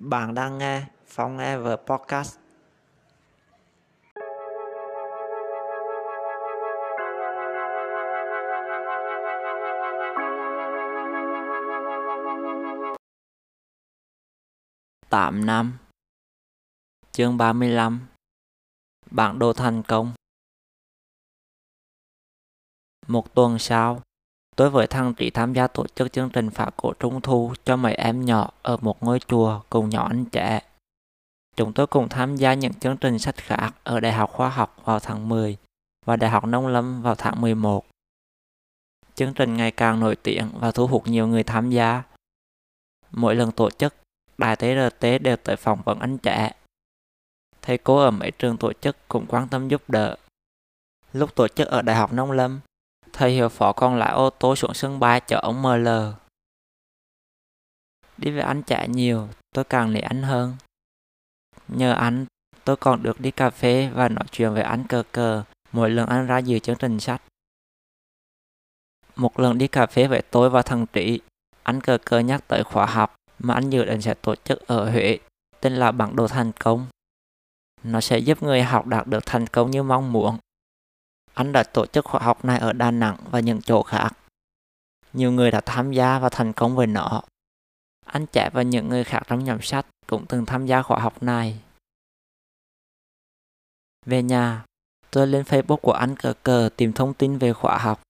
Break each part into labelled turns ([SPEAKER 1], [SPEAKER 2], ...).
[SPEAKER 1] Bạn đang nghe Phong Ever Podcast. Tám năm Chương 35 Bản đồ thành công Một tuần sau, tôi với thằng Trí tham gia tổ chức chương trình phá cổ trung thu cho mấy em nhỏ ở một ngôi chùa cùng nhỏ anh trẻ. Chúng tôi cùng tham gia những chương trình sách khác ở Đại học Khoa học vào tháng 10 và Đại học Nông Lâm vào tháng 11. Chương trình ngày càng nổi tiếng và thu hút nhiều người tham gia. Mỗi lần tổ chức, đài TRT đều tới phỏng vấn anh trẻ. Thầy cô ở mấy trường tổ chức cũng quan tâm giúp đỡ. Lúc tổ chức ở Đại học Nông Lâm, thầy hiệu phó còn lái ô tô xuống sân bay chở ông ML. Đi với anh trẻ nhiều, tôi càng nể anh hơn. Nhờ anh, tôi còn được đi cà phê và nói chuyện với anh cờ cờ mỗi lần anh ra dự chương trình sách. Một lần đi cà phê với tôi và thằng Trị, anh cờ cờ nhắc tới khóa học mà anh dự định sẽ tổ chức ở Huế, tên là bản đồ thành công. Nó sẽ giúp người học đạt được thành công như mong muốn. Anh đã tổ chức khóa học này ở Đà Nẵng và những chỗ khác. Nhiều người đã tham gia và thành công với nó. Anh trẻ và những người khác trong nhóm sách cũng từng tham gia khóa học này. Về nhà, tôi lên Facebook của anh cờ cờ tìm thông tin về khóa học.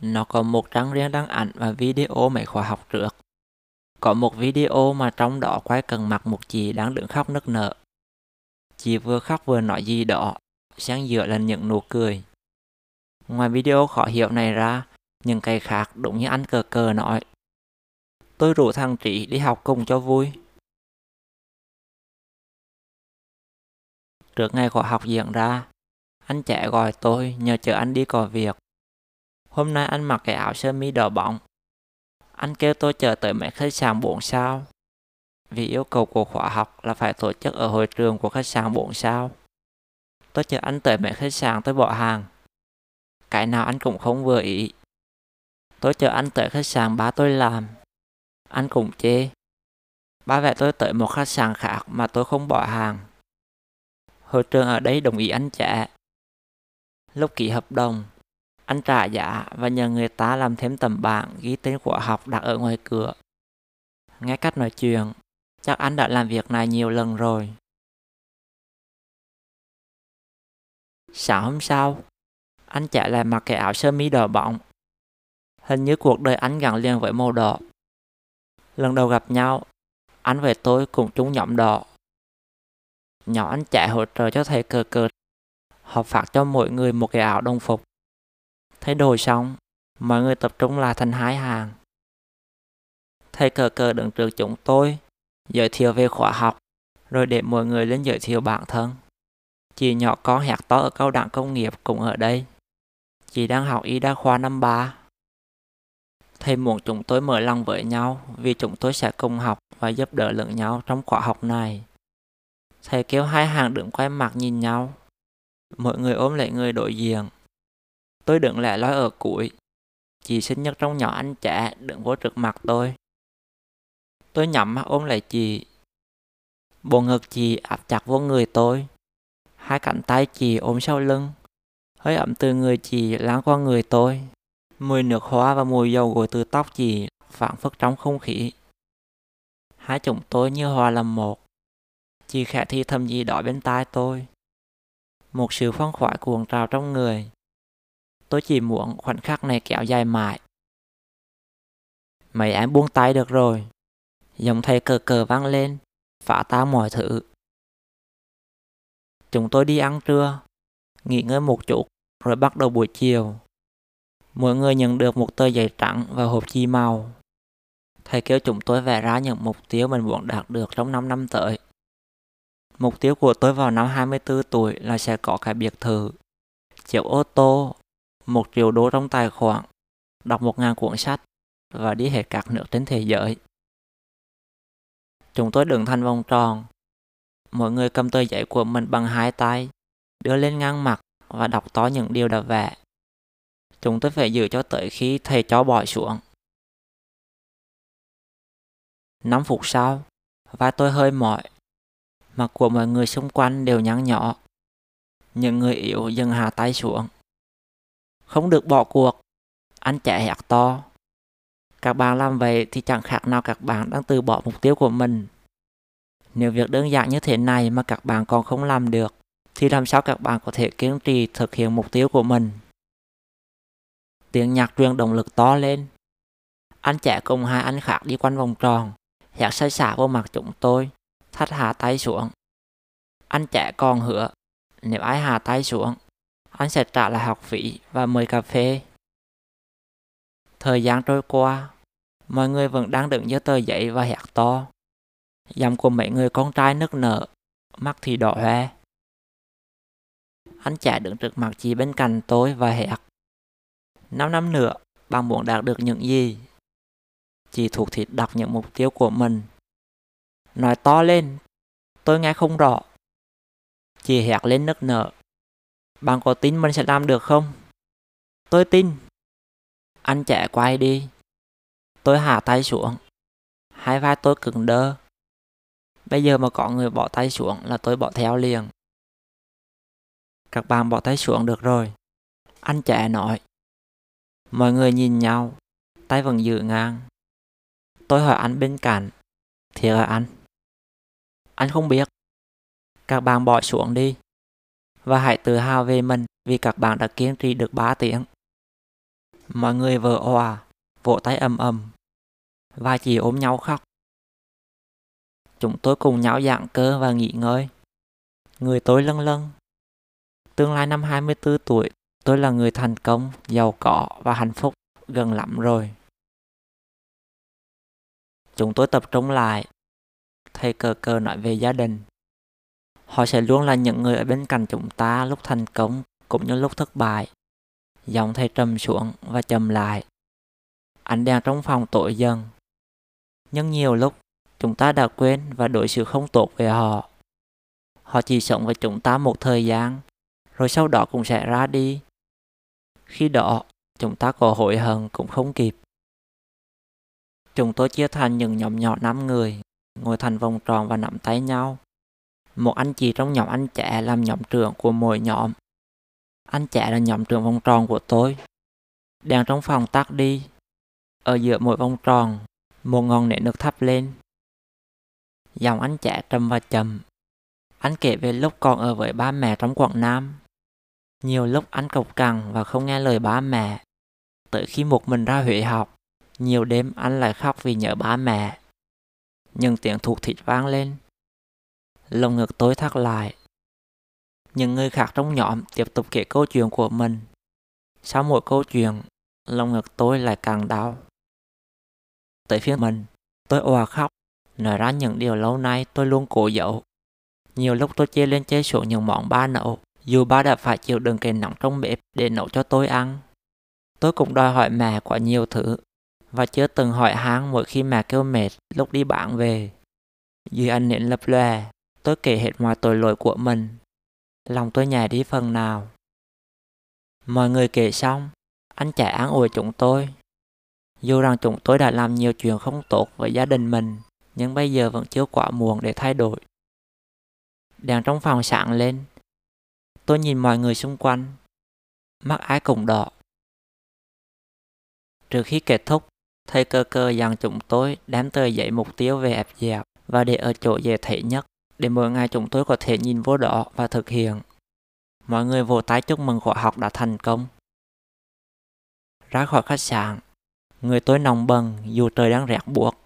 [SPEAKER 1] Nó có một trang riêng đăng ảnh và video mấy khóa học trước. Có một video mà trong đó quay cần mặt một chị đang đứng khóc nức nở. Chị vừa khóc vừa nói gì đó, sáng giữa là những nụ cười. Ngoài video khó hiểu này ra, những cái khác đúng như anh cờ cờ nói. Tôi rủ thằng Trí đi học cùng cho vui. Trước ngày khóa học diễn ra, anh trẻ gọi tôi nhờ chờ anh đi có việc. Hôm nay anh mặc cái áo sơ mi đỏ bóng. Anh kêu tôi chờ tới mấy khách sạn 4 sao. Vì yêu cầu của khóa học là phải tổ chức ở hội trường của khách sạn 4 sao. Tôi chờ anh tới mấy khách sạn tôi bỏ hàng. Cái nào anh cũng không vừa ý. Tôi chờ anh tới khách sạn ba tôi làm. Anh cũng chê. Ba vẽ tôi tới một khách sạn khác mà tôi không bỏ hàng. Hội trường ở đây đồng ý anh trả. Lúc ký hợp đồng, anh trả giá và nhờ người ta làm thêm tầm bảng ghi tên của học đặt ở ngoài cửa. Nghe cách nói chuyện, chắc anh đã làm việc này nhiều lần rồi. Sáng hôm sau, anh chạy lại mặc cái áo sơ mi đỏ bóng. Hình như cuộc đời anh gắn liền với màu đỏ. Lần đầu gặp nhau, anh với tôi cùng chung nhóm đỏ. Nhỏ anh chạy hỗ trợ cho thầy cờ cờ. Họ phát cho mỗi người một cái áo đồng phục. Thấy đồ xong, mọi người tập trung là thành hai hàng. Thầy cờ cờ đứng trước chúng tôi, giới thiệu về khóa học, rồi để mọi người lên giới thiệu bản thân. Chị nhỏ con hạt to ở cao đẳng công nghiệp cũng ở đây. Chị đang học y đa khoa năm ba. Thầy muốn chúng tôi mở lòng với nhau vì chúng tôi sẽ cùng học và giúp đỡ lẫn nhau trong khóa học này. Thầy kêu hai hàng đứng quay mặt nhìn nhau. Mọi người ôm lấy người đối diện. Tôi đứng lẻ loi ở cuối. Chị sinh nhật trong nhỏ anh trẻ đứng vô trước mặt tôi. Tôi nhắm mắt ôm lại chị. Bộ ngực chị áp chặt vô người tôi. Hai cánh tay chị ôm sau lưng. Hơi ẩm từ người chị lan qua người tôi. Mùi nước hoa và mùi dầu gội từ tóc chị phản phất trong không khí. Hai chúng tôi như hòa làm một. Chị khẽ thi thầm gì đó bên tai tôi. Một sự phong khoái cuồng trào trong người. Tôi chỉ muốn khoảnh khắc này kéo dài mãi. Mấy em buông tay được rồi. Giọng thầy cờ cờ vang lên, phá tan mọi thứ. Chúng tôi đi ăn trưa, nghỉ ngơi một chút, rồi bắt đầu buổi chiều. Mỗi người nhận được một tờ giấy trắng và hộp chi màu. Thầy kêu chúng tôi vẽ ra những mục tiêu mình muốn đạt được trong 5 năm tới. Mục tiêu của tôi vào năm 24 tuổi là sẽ có cái biệt thự, chiếc ô tô, một triệu đô trong tài khoản, đọc một ngàn cuốn sách và đi hết các nước trên thế giới. Chúng tôi đứng thành vòng tròn. Mỗi người cầm tờ giấy của mình bằng hai tay, đưa lên ngang mặt và đọc to những điều đã vẽ. Chúng tôi phải giữ cho tới khi thầy cho bỏ xuống. 5 phút sau, vai tôi hơi mỏi. Mặt của mọi người xung quanh đều nhăn nhỏ. Những người yếu dừng hạ tay xuống. Không được bỏ cuộc. Anh trẻ hét to. Các bạn làm vậy thì chẳng khác nào các bạn đang từ bỏ mục tiêu của mình. Nếu việc đơn giản như thế này mà các bạn còn không làm được, thì làm sao các bạn có thể kiên trì thực hiện mục tiêu của mình? Tiếng nhạc truyền động lực to lên. Anh trẻ cùng hai anh khác đi quanh vòng tròn, hét say xả vô mặt chúng tôi, thắt hạ tay xuống. Anh trẻ còn hứa, nếu ai hạ tay xuống, anh sẽ trả lại học phí và mời cà phê. Thời gian trôi qua, mọi người vẫn đang đứng dưới tờ giấy và hét to. Giọng của mấy người con trai nức nở, mắt thì đỏ hoe. Anh chạy đứng trước mặt chị bên cạnh tôi và hét. Năm năm nữa, bạn muốn đạt được những gì? Chị thuộc thịt đọc những mục tiêu của mình. Nói to lên, tôi nghe không rõ. Chị hét lên nức nở. Bạn có tin mình sẽ làm được không? Tôi tin. Anh trẻ quay đi. Tôi hạ tay xuống. Hai vai tôi cứng đơ. Bây giờ mà có người bỏ tay xuống là tôi bỏ theo liền. Các bạn bỏ tay xuống được rồi. Anh trẻ nói. Mọi người nhìn nhau, tay vẫn giữ ngang. Tôi hỏi anh bên cạnh. Thiệt hả anh? Anh không biết. Các bạn bỏ xuống đi. Và hãy tự hào về mình vì các bạn đã kiên trì được 3 tiếng. Mọi người vỡ òa, vỗ tay ầm ầm. Và chỉ ôm nhau khóc. Chúng tôi cùng nhau dạng cơ và nghỉ ngơi. Người tôi lân lân. Tương lai năm 24 tuổi, tôi là người thành công, giàu có và hạnh phúc gần lắm rồi. Chúng tôi tập trung lại. Thầy cờ cờ nói về gia đình. Họ sẽ luôn là những người ở bên cạnh chúng ta lúc thành công cũng như lúc thất bại. Giọng thầy trầm xuống và trầm lại. Ánh đèn trong phòng tối dần. Nhưng nhiều lúc chúng ta đã quên và đối xử không tốt về họ. Họ chỉ sống với chúng ta một thời gian, rồi sau đó cũng sẽ ra đi. Khi đó, chúng ta có hối hận cũng không kịp. Chúng tôi chia thành những nhóm nhỏ 5 người, ngồi thành vòng tròn và nắm tay nhau. Một anh chị trong nhóm anh trẻ làm nhóm trưởng của mỗi nhóm. Anh trẻ là nhóm trưởng vòng tròn của tôi. Đèn trong phòng tắt đi. Ở giữa mỗi vòng tròn, một ngọn nến được thắp lên. Dòng anh trẻ trầm và chậm. Anh kể về lúc còn ở với ba mẹ trong Quảng Nam. Nhiều lúc anh cộc cằn và không nghe lời ba mẹ. Tới khi một mình ra Huế học, nhiều đêm anh lại khóc vì nhớ ba mẹ. Nhưng tiếng thuộc thịt vang lên. Lồng ngực tối thắt lại. Những người khác trong nhóm tiếp tục kể câu chuyện của mình. Sau mỗi câu chuyện, lồng ngực tôi lại càng đau. Tới phía mình, tôi òa khóc, nói ra những điều lâu nay tôi luôn cố giấu. Nhiều lúc tôi chê lên chê xuống những món ba nấu, dù ba đã phải chịu đựng cái nóng trong bếp để nấu cho tôi ăn. Tôi cũng đòi hỏi mẹ quá nhiều thứ, và chưa từng hỏi han mỗi khi mẹ kêu mệt lúc đi bạn về. Dưới anh nến lập lòe, tôi kể hết mọi tội lỗi của mình. Lòng tôi nhẹ đi phần nào. Mọi người kể xong, anh chạy an ủi chúng tôi. Dù rằng chúng tôi đã làm nhiều chuyện không tốt với gia đình mình, nhưng bây giờ vẫn chưa quá muộn để thay đổi. Đèn trong phòng sáng lên. Tôi nhìn mọi người xung quanh. Mắt ái cùng đỏ. Trước khi kết thúc, thầy cơ cơ dặn chúng tôi đem tờ giấy mục tiêu về ép dẹp và để ở chỗ dễ thấy nhất để mỗi ngày chúng tôi có thể nhìn vô đó và thực hiện. Mọi người vỗ tay chúc mừng khóa học đã thành công. Ra khỏi khách sạn, người tôi nồng bần dù trời đang rét buộc.